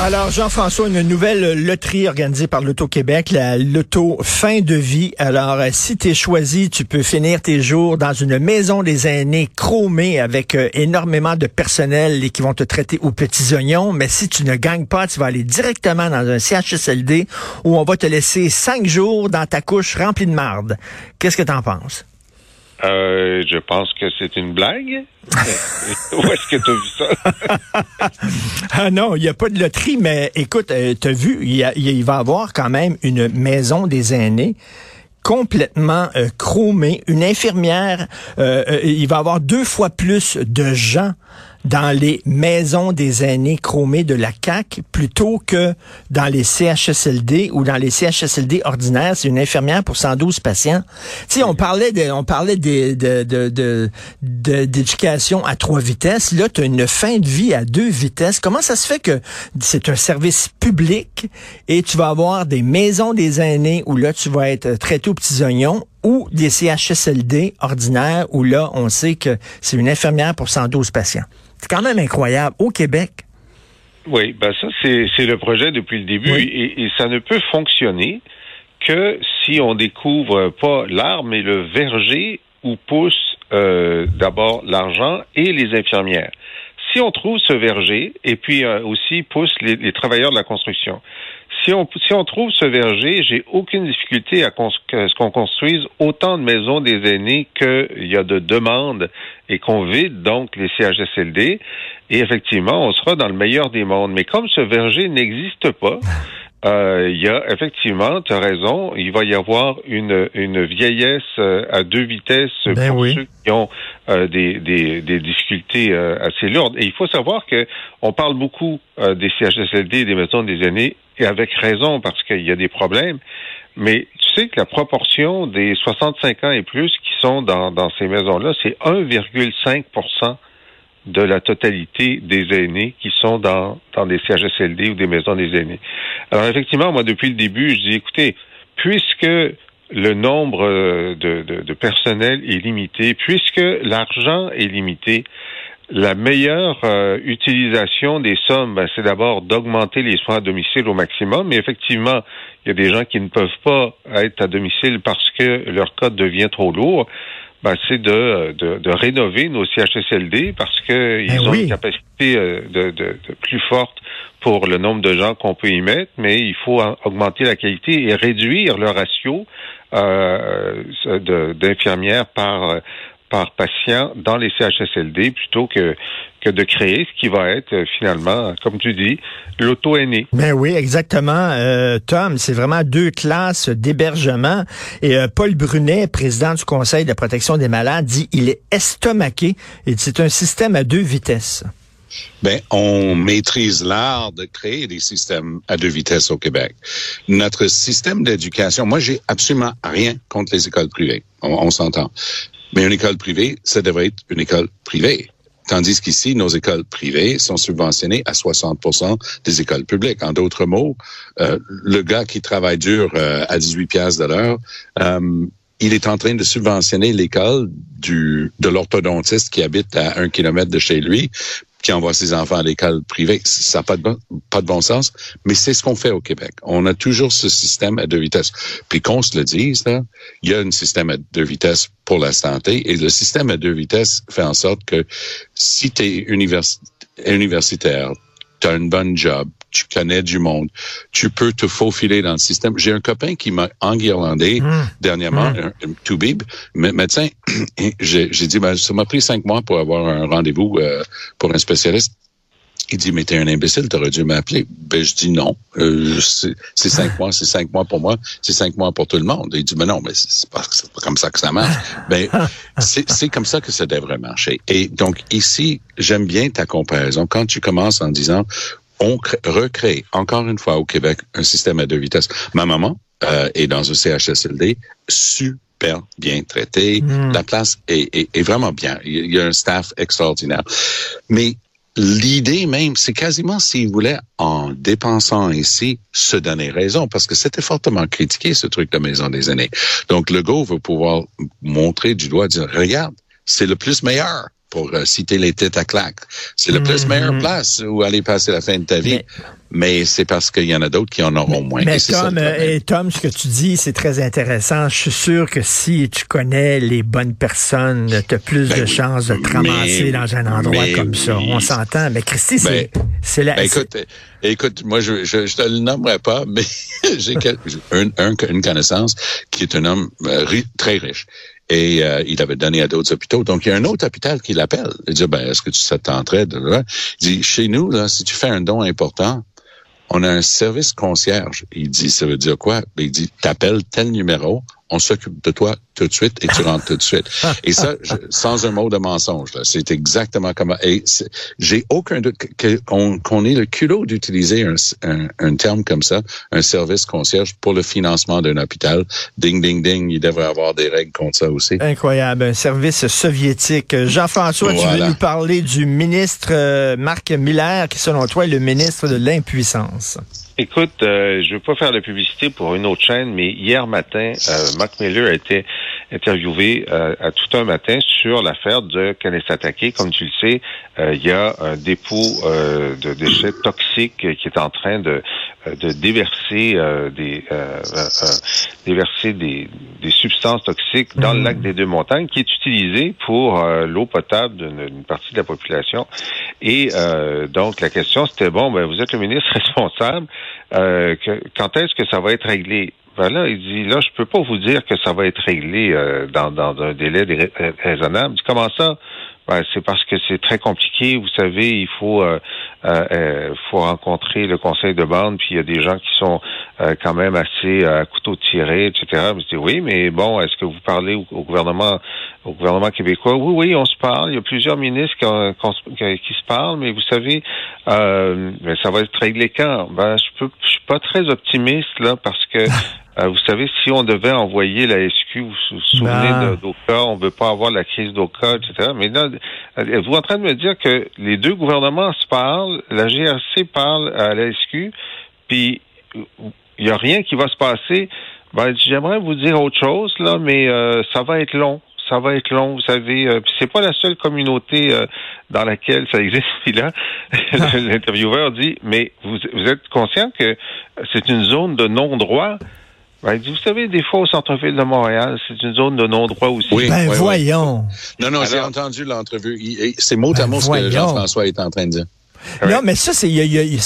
Alors, Jean-François, une nouvelle loterie organisée par l'Auto-Québec, la Loto Fin de vie. Alors, euh, si tu choisi, tu peux finir tes jours dans une maison des aînés chromée avec euh, énormément de personnel et qui vont te traiter aux petits oignons. Mais si tu ne gagnes pas, tu vas aller directement dans un CHSLD où on va te laisser cinq jours dans ta couche remplie de marde. Qu'est-ce que tu en penses? Euh, je pense que c'est une blague. Où est-ce que tu as vu ça? ah non, il n'y a pas de loterie, mais écoute, euh, tu as vu, il, y a, il va y avoir quand même une maison des aînés complètement euh, chromée, une infirmière, euh, euh, il va y avoir deux fois plus de gens dans les maisons des aînés chromés de la CAC plutôt que dans les CHSLD ou dans les CHSLD ordinaires, c'est une infirmière pour 112 patients. Tu sais, on parlait on parlait de, de, d'éducation à trois vitesses. Là, tu as une fin de vie à deux vitesses. Comment ça se fait que c'est un service public et tu vas avoir des maisons des aînés où là, tu vas être traité aux petits oignons ou des CHSLD ordinaires où là, on sait que c'est une infirmière pour 112 patients? C'est quand même incroyable. Au Québec. Oui, ben ça, c'est le projet depuis le début et, ça ne peut fonctionner que si on découvre pas l'arbre, mais le verger où pousse euh, d'abord l'argent et les infirmières. Si on trouve ce verger, et puis euh, aussi pousse les, travailleurs de la construction, si on, si on trouve ce verger, j'ai aucune difficulté à ce qu'on construise autant de maisons des aînés qu'il y a de demandes et qu'on vide donc les CHSLD. Et effectivement, on sera dans le meilleur des mondes. Mais comme ce verger n'existe pas, euh, il y a effectivement, tu as raison, il va y avoir une, une vieillesse euh, à deux vitesses ben pour ceux qui ont euh, des, des, des, difficultés assez lourdes. Et il faut savoir que on parle beaucoup des CHSLD, des maisons des aînés, et avec raison parce qu'il y a des problèmes. Mais tu sais que la proportion des 65 ans et plus qui sont dans, dans ces maisons-là, c'est 1,5% de la totalité des aînés qui sont dans, dans des CHSLD ou des maisons des aînés. Alors effectivement, moi, depuis le début, je dis, écoutez, puisque le nombre de, de, de personnel est limité, puisque l'argent est limité, la meilleure euh, utilisation des sommes, ben, c'est d'abord d'augmenter les soins à domicile au maximum. Mais effectivement, il y a des gens qui ne peuvent pas être à domicile parce que leur code devient trop lourd. Ben, c'est de, de, rénover nos CHSLD parce qu'ils ben ont une capacité euh, de, de, plus forte pour le nombre de gens qu'on peut y mettre, mais il faut augmenter la qualité et réduire le ratio euh, d'infirmières par par patient dans les CHSLD plutôt que que de créer ce qui va être euh, finalement, comme tu dis, l'auto-aîné. Ben oui, exactement. Euh, Tom, c'est vraiment deux classes d'hébergement. Et euh, Paul Brunet, président du Conseil de protection des malades, dit il est estomaqué et c'est un système à deux vitesses. Ben, on maîtrise l'art de créer des systèmes à deux vitesses au Québec. Notre système d'éducation, moi, j'ai absolument rien contre les écoles privées. on s'entend. Mais une école privée, ça devrait être une école privée. Tandis qu'ici, nos écoles privées sont subventionnées à 60% des écoles publiques. En d'autres mots, euh, le gars qui travaille dur euh, à 18 pièces de l'heure, euh, il est en train de subventionner l'école du de l'orthodontiste qui habite à un kilomètre de chez lui qui envoie ses enfants à l'école privée. Ça n'a pas de, bon, pas de bon sens, mais c'est ce qu'on fait au Québec. On a toujours ce système à deux vitesses. Puis qu'on se le dise, là, il y a un système à deux vitesses pour la santé et le système à deux vitesses fait en sorte que si tu es universitaire, tu as une bonne job, tu connais du monde, tu peux te faufiler dans le système. J'ai un copain qui m'a enguirlandé mmh. dernièrement, mmh. un, Toubib, médecin. J'ai dit, ben, ça m'a pris cinq mois pour avoir un rendez-vous euh, pour un spécialiste. Il dit, mais t'es un imbécile, t'aurais dû m'appeler. Ben, je dis non. Euh, c'est cinq mois, c'est cinq mois pour moi, c'est cinq mois pour tout le monde. Il dit, mais non, mais c'est pas, pas, comme ça que ça marche. ben, c'est comme ça que ça devrait marcher. Et donc, ici, j'aime bien ta comparaison. Quand tu commences en disant, on recrée encore une fois au Québec un système à deux vitesses. Ma maman euh, est dans un CHSLD super bien traité. Hmm. La place est, est, vraiment bien. Il y a un staff extraordinaire. Mais l'idée même, c'est quasiment s'il voulait, en dépensant ici, se donner raison, parce que c'était fortement critiqué, ce truc de maison des aînés. Donc, le go veut pouvoir montrer du doigt, dire, regarde, c'est le plus meilleur pour euh, citer les têtes à claque. C'est la plus Mhm. meilleure place où aller passer la fin de ta vie. Mais, c'est parce qu'il y en a d'autres qui en auront moins. Mais Et ça Tom, le euh, et Tom, ce que tu dis, c'est très intéressant. Je suis sûr que si tu connais les bonnes personnes, tu as plus Ben de oui. chances de te ramasser Mais- dans un endroit comme ça. oui. On s'entend. Mais Christy, c'est Ben, c'est la... Ben, écoute, euh, écoute, moi, je, je, je te le nommerai pas, mais j'ai un, un- une connaissance qui est un homme euh, ri- très riche. Et euh, il avait donné à d'autres hôpitaux. Donc, il y a un autre hôpital qui l'appelle. Il dit, ben, est-ce que tu ça te tenterait de... Il dit, chez nous, là, si tu fais un don important, on a un service concierge. Il dit, ça veut dire quoi? Ben, il dit, t'appelles tel numéro, on s'occupe de toi tout de suite et tu rentres tout de suite. Et ça, je- sans un mot de mensonge, là, c'est exactement comme. Et j'ai aucun doute qu'on qu'on ait le culot d'utiliser un, un, un terme comme ça, un service concierge pour le financement d'un hôpital. Ding, ding, ding. Il devrait avoir des règles contre ça aussi. Incroyable, un service soviétique. Jean-François, tu veux nous parler du ministre euh, Marc Miller, qui selon toi est le ministre de l'impuissance? Écoute, euh, je veux pas faire de publicité pour une autre chaîne, mais hier matin, euh, Mark Miller a été interviewé euh, à tout un matin sur l'affaire de Kanesatake. Comme tu le sais, euh, il y a un dépôt euh, de déchets toxiques qui est en train de, de déverser euh, des euh, euh, euh, déverser des, des substances toxiques dans le lac des Deux Montagnes, qui est utilisé pour euh, l'eau potable d'une partie de la population. Et euh, donc la question c'était bon, ben vous êtes le ministre responsable. Euh, que- quand est-ce que ça va être réglé? Ben là, il dit, là, je peux pas vous dire que ça va être réglé euh, dans, dans un délai dé- euh, raisonnable. Il dit, comment ça? Ben, c'est parce que c'est très compliqué. Vous savez, il faut, euh, euh, euh, faut rencontrer le conseil de bande, puis il y a des gens qui sont euh, quand même assez euh, à couteau tiré, etc. Je dis, oui, mais bon, est-ce que vous parlez au, gouvernement au gouvernement québécois? Oui, oui, on se parle. Il y a plusieurs ministres qui, qui- se parlent, mais vous savez, euh, mais ça va être réglé quand? Ben, je peux, je suis pas très optimiste là parce que euh, vous savez, si on devait envoyer la SQ, vous vous souvenez Ben. d'Oka, on veut pas avoir la crise d'Oka, etc. Mais là, êtes-vous en train de me dire que les deux gouvernements se parlent, la GRC parle à la SQ, puis il y a rien qui va se passer. Ben, j'aimerais vous dire autre chose là, mais euh, ça va être long. Ça va être long, vous savez. Euh, c'est pas la seule communauté euh, dans laquelle ça existe. Là, l'intervieweur dit, mais vous, vous êtes conscient que c'est une zone de non-droit? Ben, vous savez, des fois au centre-ville de Montréal, c'est une zone de non-droit aussi. Oui. Ben voyons. Non, non, j'ai entendu l'entrevue. C'est mot à Ben, mot ce voyons. que Jean-François est en train de dire. Non, mais ça, c'est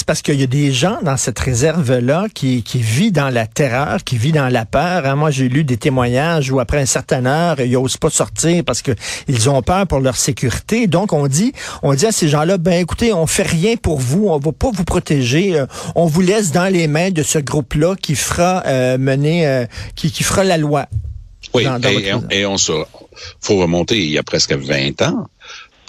parce qu'il y a des gens dans cette réserve-là qui, qui vit dans la terreur, qui vit dans la peur. hein. Moi, j'ai lu des témoignages où après une certaine heure, ils n'osent pas sortir parce que ils ont peur pour leur sécurité. Donc, on dit, on dit à ces gens-là, ben écoutez, on fait rien pour vous, on va pas vous protéger, euh, on vous laisse dans les mains de ce groupe-là qui fera euh, mener, euh, qui, qui fera la loi. Oui, Dans- dans et, et on se, faut remonter il y a presque 20 ans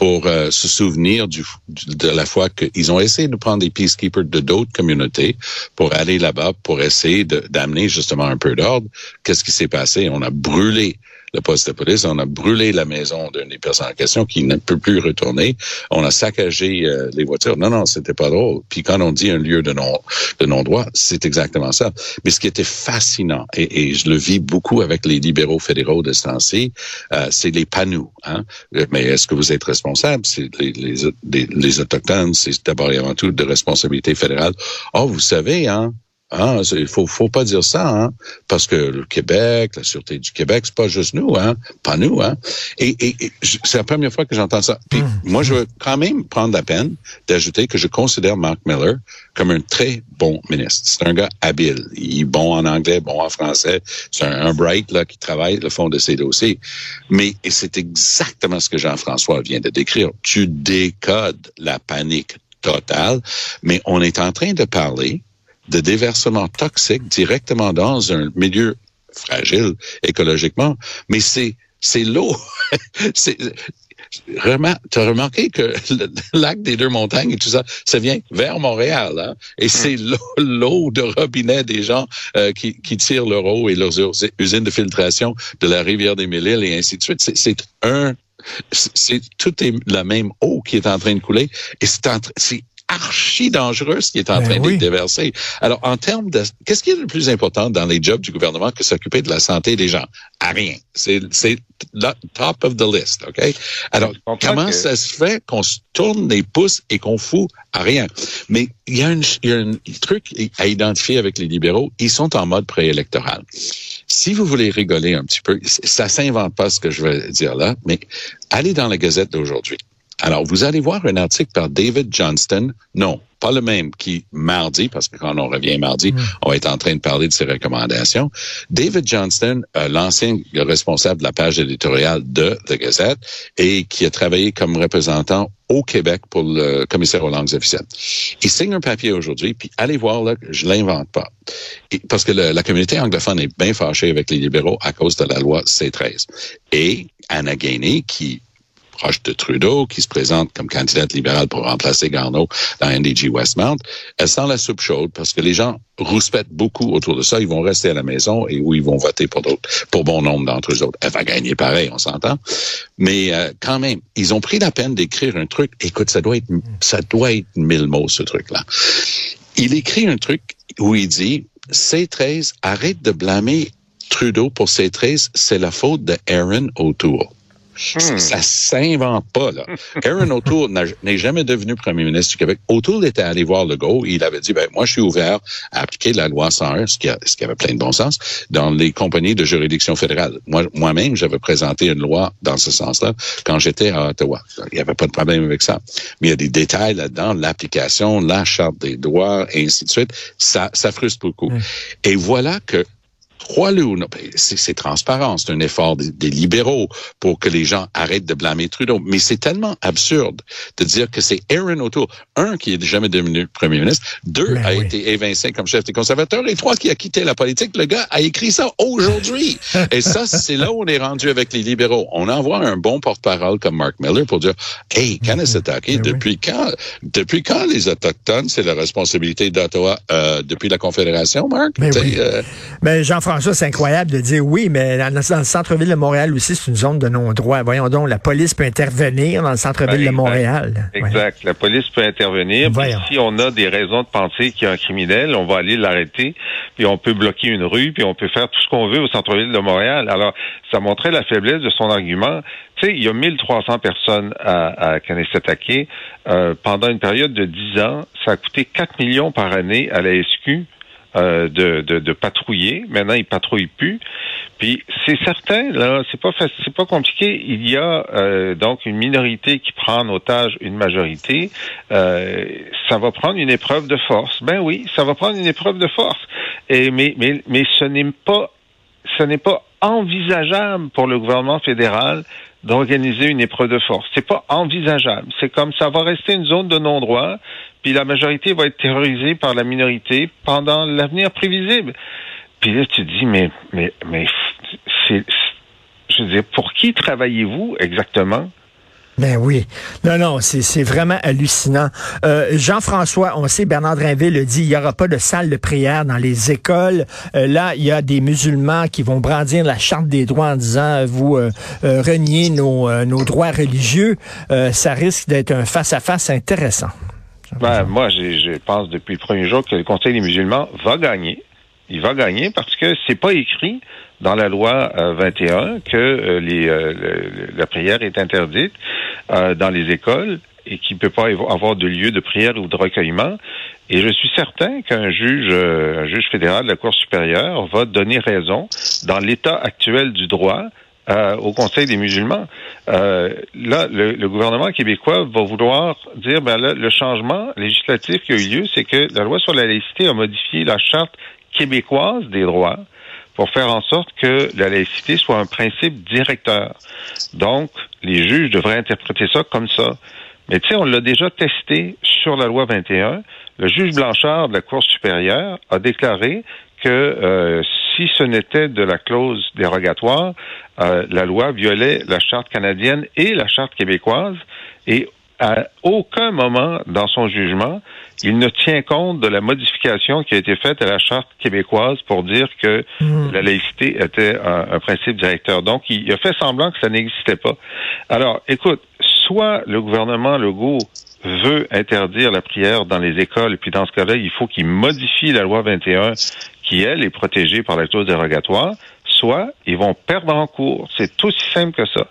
pour euh, se souvenir du, de la fois qu'ils ont essayé de prendre des peacekeepers de d'autres communautés pour aller là-bas pour essayer d'amener justement un peu d'ordre. Qu'est-ce qui s'est passé? On a brûlé le poste de police, on a brûlé la maison d'une des personnes en question qui ne peut plus retourner, on a saccagé euh, les voitures. Non, non, c'était pas drôle. Puis quand on dit un lieu de non de non-droit, c'est exactement ça. Mais ce qui était fascinant, et, et je le vis beaucoup avec les libéraux fédéraux de ce temps-ci, euh, c'est les panneaux. Hein? Euh, Mais est-ce que vous êtes responsable? C'est les, les, les, les Autochtones, c'est d'abord et avant tout de responsabilité fédérale. Oh, vous savez, hein? Hein, il faut, faut pas dire ça, hein, parce que le Québec, la sûreté du Québec, c'est pas juste nous, hein, pas nous, hein. Et, et, et c'est la première fois que j'entends ça. Puis moi, je veux quand même prendre la peine d'ajouter que je considère Mark Miller comme un très bon ministre. C'est un gars habile. Il est bon en anglais, bon en français. C'est un, un bright là qui travaille le fond de ses dossiers. Mais c'est exactement ce que Jean-François vient de décrire. Tu décodes la panique totale, mais on est en train de parler de déversement toxique directement dans un milieu fragile écologiquement, mais c'est c'est l'eau. c'est tu as remarqué que le lac des deux montagnes et tout ça, ça vient vers Montréal, hein? et c'est l'eau, de robinet des gens euh, qui, qui tirent leur eau et leurs us- usines de filtration de la rivière des Mille-Îles et ainsi de suite. C'est, un C'est tout est la même eau qui est en train de couler et c'est archi dangereux ce qui est en Ben train oui. d'être déversé. Alors, en termes de, qu'est-ce qui est le plus important dans les jobs du gouvernement que s'occuper de la santé des gens? À rien. C'est, top of the list, OK? Alors, comment que- ça se fait qu'on se tourne les pouces et qu'on fout à rien? Mais il y a un, il y a un truc à identifier avec les libéraux. Ils sont en mode préélectoral. Si vous voulez rigoler un petit peu, ça s'invente pas ce que je vais dire là, mais allez dans la Gazette d'aujourd'hui. Alors, vous allez voir un article par David Johnston. Non, pas le même qui mardi, parce que quand on revient mardi, on va être en train de parler de ses recommandations. David Johnston, euh, l'ancien responsable de la page éditoriale de The Gazette et qui a travaillé comme représentant au Québec pour le commissaire aux langues officielles. Il signe un papier aujourd'hui, puis allez voir là, je l'invente pas. Et- parce que le- la communauté anglophone est bien fâchée avec les libéraux à cause de la loi C13. Et Anna Gainey, qui proche de Trudeau, qui se présente comme candidate libérale pour remplacer Garneau dans NDG Westmount, elle sent la soupe chaude parce que les gens rouspètent beaucoup autour de ça. Ils vont rester à la maison et où ils vont voter pour d'autres, pour bon nombre d'entre eux autres. Elle va gagner pareil, on s'entend. Mais euh, quand même, ils ont pris la peine d'écrire un truc. Écoute, ça doit être, ça doit être mille mots ce truc-là. Il écrit un truc où il dit C13, arrête de blâmer Trudeau pour C13, c'est la faute de Aaron O'Toole. Hmm. Ça s'invente pas, là. Aaron O'Toole n'est jamais devenu premier ministre du Québec. O'Toole était allé voir Legault et il avait dit, ben, moi, je suis ouvert à appliquer la loi 101, ce qui, a- ce qui avait plein de bon sens, dans les compagnies de juridiction fédérale. Moi, moi-même, j'avais présenté une loi dans ce sens-là quand j'étais à Ottawa. Il n'y avait pas de problème avec ça. Mais il y a des détails là-dedans, l'application, la charte des droits, et ainsi de suite. Ça, ça frustre beaucoup. Et voilà que crois-le ou non, ben, c'est transparent, c'est un effort des, des libéraux pour que les gens arrêtent de blâmer Trudeau. Mais c'est tellement absurde de dire que c'est Aaron O'Toole, un qui est jamais devenu premier ministre, deux Ben a oui. été évincé comme chef des conservateurs, et trois qui a quitté la politique. Le gars a écrit ça aujourd'hui. et ça, c'est là où on est rendu avec les libéraux. On envoie un bon porte-parole comme Mark Miller pour dire, hey, Kanesatake, Ben oui. depuis quand, depuis quand les autochtones, c'est la responsabilité d'Ottawa euh, depuis la Confédération, Mark? Ben T'sais, oui. euh, Mais Jean-François, c'est incroyable de dire oui, mais dans, dans le centre-ville de Montréal aussi, c'est une zone de non-droit. Voyons donc, la police peut intervenir dans le centre-ville Ben, de exact. Montréal. Ouais. Exact. La police peut intervenir. Puis si on a des raisons de penser qu'il y a un criminel, on va aller l'arrêter. Puis on peut bloquer une rue, puis on peut faire tout ce qu'on veut au centre-ville de Montréal. Alors, ça montrait la faiblesse de son argument. Tu sais, il y a 1300 personnes à, à Kanesatake. Euh, pendant une période de 10 ans, ça a coûté 4 millions par année à la SQ. Euh, de, de, de patrouiller. Maintenant, ils patrouillent plus. Puis c'est certain, là, c'est pas c'est pas compliqué. Il y a euh, donc une minorité qui prend en otage une majorité. Euh, ça va prendre une épreuve de force. Ben oui, ça va prendre une épreuve de force. Et mais mais mais ce n'est pas ce n'est pas envisageable pour le gouvernement fédéral d'organiser une épreuve de force. C'est pas envisageable. C'est comme ça va rester une zone de non-droit, puis la majorité va être terrorisée par la minorité pendant l'avenir prévisible. Puis là, tu dis, mais, mais, mais, c'est, je veux dire, pour qui travaillez-vous exactement? Ben oui. Non, non, c'est vraiment hallucinant. Euh, Jean-François, on sait, Bernard Drinville le dit, il n'y aura pas de salle de prière dans les écoles. Euh, là, il y a des musulmans qui vont brandir la charte des droits en disant, euh, vous euh, euh, reniez nos, euh, nos droits religieux. Ça risque d'être un face-à-face intéressant. Ben, moi, je pense depuis le premier jour que le Conseil des musulmans va gagner. Il va gagner parce que c'est pas écrit dans la loi euh, 21 que euh, les, euh, la prière est interdite euh, dans les écoles et qu'il ne peut pas avoir de lieu de prière ou de recueillement. Et je suis certain qu'un juge, euh, un juge fédéral de la Cour supérieure va donner raison dans l'état actuel du droit euh, au Conseil des musulmans. Euh, là, le, le gouvernement québécois va vouloir dire, ben là, le changement législatif qui a eu lieu, c'est que la loi sur la laïcité a modifié la charte québécoise des droits pour faire en sorte que la laïcité soit un principe directeur. Donc, les juges devraient interpréter ça comme ça. Mais tu sais, on l'a déjà testé sur la loi 21. Le juge Blanchard de la Cour supérieure a déclaré que euh, si ce n'était de la clause dérogatoire, euh, la loi violait la charte canadienne et la charte québécoise. Et à aucun moment dans son jugement, il ne tient compte de la modification qui a été faite à la charte québécoise pour dire que Hmm. la laïcité était un, un principe directeur. Donc, il a fait semblant que ça n'existait pas. Alors, écoute, soit le gouvernement Legault veut interdire la prière dans les écoles, puis dans ce cas-là, il faut qu'il modifie la loi 21 qui, elle, est protégée par la clause dérogatoire, soit ils vont perdre en cours. C'est aussi simple que ça.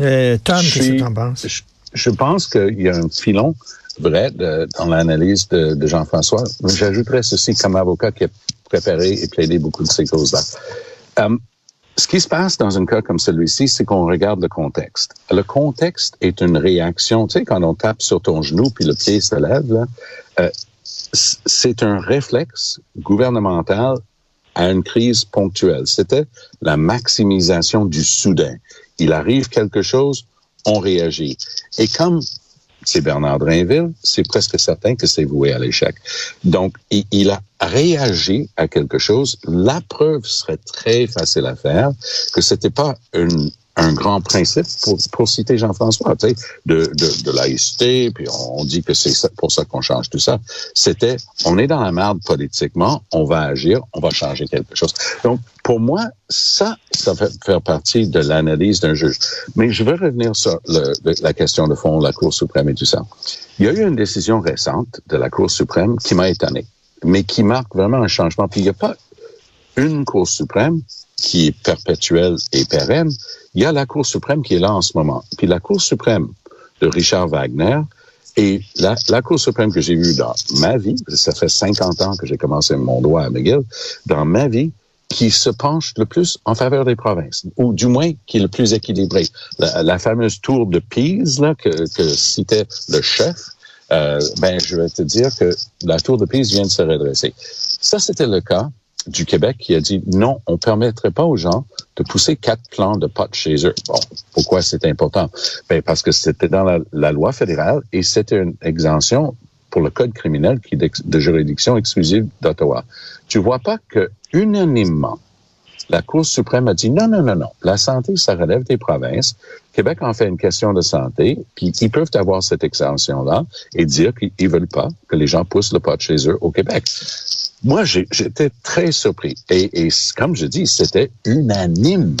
Euh, Tom, Je qu'est-ce que tu en penses? Je, je pense qu'il y a un filon vrai de- dans l'analyse de, de Jean-François. J'ajouterais ceci comme avocat qui a préparé et plaidé beaucoup de ces causes-là. Euh, ce qui se passe dans un cas comme celui-ci, c'est qu'on regarde le contexte. Le contexte est une réaction, tu sais, quand on tape sur ton genou puis le pied se lève, là, euh, c'est un réflexe gouvernemental à une crise ponctuelle. C'était la maximisation du soudain. Il arrive quelque chose, on réagit. Et comme c'est Bernard Drainville, c'est presque certain que c'est voué à l'échec. Donc, il, a réagi à quelque chose. La preuve serait très facile à faire que c'était pas une, un grand principe pour, pour citer Jean-François, tu de, de, de laïcité, puis on dit que c'est pour ça qu'on change tout ça. C'était, on est dans la merde politiquement, on va agir, on va changer quelque chose. Donc, pour moi, ça, ça fait faire partie de l'analyse d'un juge. Mais je veux revenir sur le- la question de fond, la Cour suprême et tout ça. Il y a eu une décision récente de la Cour suprême qui m'a étonné, mais qui marque vraiment un changement. Puis il n'y a pas une Cour suprême qui est perpétuelle et pérenne. Il y a la Cour suprême qui est là en ce moment. Puis la Cour suprême de Richard Wagner et la, Cour suprême que j'ai vue dans ma vie, ça fait 50 ans que j'ai commencé mon droit à McGill, dans ma vie, qui se penche le plus en faveur des provinces, ou du moins qui est le plus équilibré. La, fameuse tour de Pise là, que, que citait le chef, euh, ben je vais te dire que la tour de Pise vient de se redresser. Ça, c'était le cas du Québec qui a dit non, on permettrait pas aux gens de pousser quatre plans de potes chez eux. Bon, pourquoi c'est important? Ben, parce que c'était dans la, loi fédérale et c'était une exemption pour le code criminel qui est d'ex- de juridiction exclusive d'Ottawa. Tu vois pas que unanimement, la Cour suprême a dit non, non, non, non. La santé, ça relève des provinces. Québec en fait une question de santé, puis ils peuvent avoir cette exemption-là et dire qu'ils veulent pas que les gens poussent le pot chez eux au Québec. Moi, j'étais très surpris. Et, et comme je dis, c'était unanime.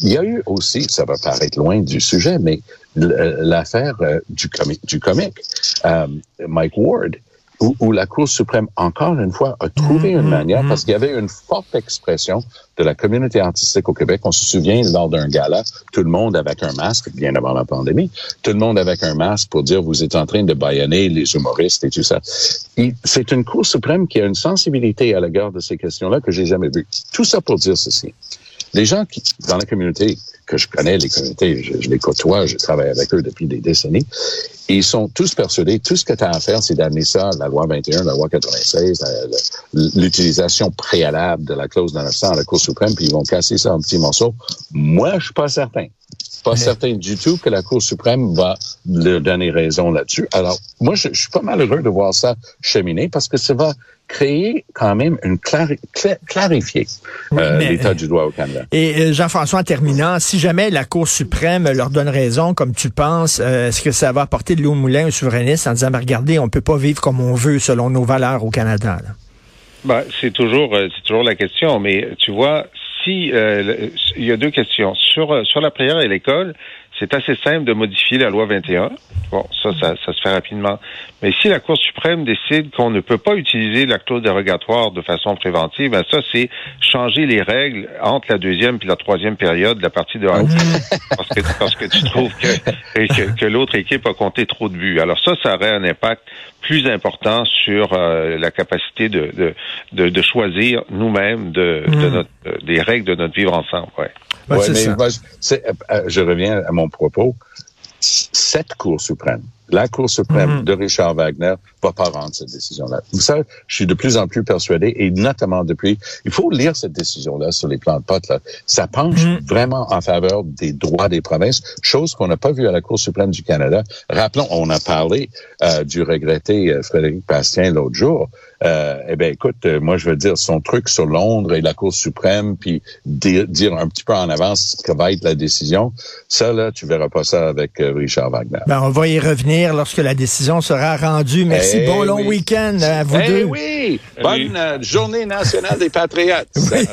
Il y a eu aussi, ça va paraître loin du sujet, mais l'affaire euh, du, du comique, euh, Mike Ward, où, où la Cour suprême, encore une fois, a trouvé une manière, parce qu'il y avait une forte expression de la communauté artistique au Québec. On se souvient, lors d'un gala, tout le monde avec un masque, bien avant la pandémie, tout le monde avec un masque pour dire vous êtes en train de baïonner les humoristes et tout ça. C'est une Cour suprême qui a une sensibilité à l'égard de ces questions-là que j'ai jamais vue. Tout ça pour dire ceci. Les gens qui, dans la communauté, que je connais, les communautés, je, les côtoie, je travaille avec eux depuis des décennies, ils sont tous persuadés, tout ce que tu as à faire, c'est d'amener ça, la loi 21, la loi 96, la- la- l'utilisation préalable de la clause 900 à la Cour suprême, puis ils vont casser ça en petits morceaux. Moi, je suis pas certain. Pas certain du tout que la Cour suprême va leur donner raison là-dessus. Alors, moi, je, je suis pas malheureux de voir ça cheminer parce que ça va créer quand même une clari cla- clarifier euh, mais- l'état du droit au Canada. Et euh, Jean-François, en terminant, si jamais la Cour suprême leur donne raison, comme tu penses, euh, est-ce que ça va apporter de l'eau au moulin aux souverainistes en disant, ben, regardez, on peut pas vivre comme on veut selon nos valeurs au Canada? là? Ben, c'est toujours, euh, c'est toujours la question. Mais tu vois, si euh, il y a deux questions. Sur euh, sur la prière et l'école, c'est assez simple de modifier la loi 21. Bon, ça, ça, ça se fait rapidement. Mais si la Cour suprême décide qu'on ne peut pas utiliser la clause dérogatoire de façon préventive, ben ça, c'est changer les règles entre la deuxième et la troisième période de la partie de hockey. parce que parce que tu trouves que que, que l'autre équipe a compté trop de buts. Alors ça, ça aurait un impact plus important sur euh, la capacité de, de, de, de choisir nous-mêmes de, de notre, euh, des règles de notre vivre ensemble. Ouais. Ben, Ouais, c'est mais moi, je- c'est- euh, euh, je reviens à mon propos. Cette Cour suprême, la Cour suprême Mhm. de Richard Wagner, va pas rendre cette décision-là. Vous savez, je suis de plus en plus persuadé, et notamment depuis, il faut lire cette décision-là sur les plans de potes. Là. Ça penche Mhm. vraiment en faveur des droits des provinces, chose qu'on n'a pas vue à la Cour suprême du Canada. Rappelons, on a parlé euh, du regretté euh, Frédéric Bastien l'autre jour. Euh, eh ben écoute, euh, moi je veux dire son truc sur Londres et la Cour suprême, puis dire, dire un petit peu en avance ce que va être la décision. Ça là, tu verras pas ça avec euh, Richard Wagner. Ben, on va y revenir lorsque la décision sera rendue. Merci. Eh bon long week-end à vous Eh deux. oui, bonne euh, journée nationale des patriotes. Oui,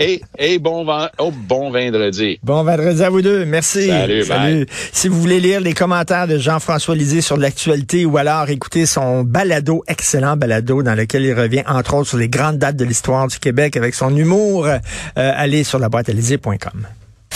et, et, et bon, oh, bon vendredi. Bon vendredi à vous deux. Merci. Salut, bye. Si vous voulez lire les commentaires de Jean-François Lisée sur l'actualité ou alors écouter son balado, excellent balado, dans lequel il revient entre autres sur les grandes dates de l'histoire du Québec avec son humour, euh, allez sur la boîte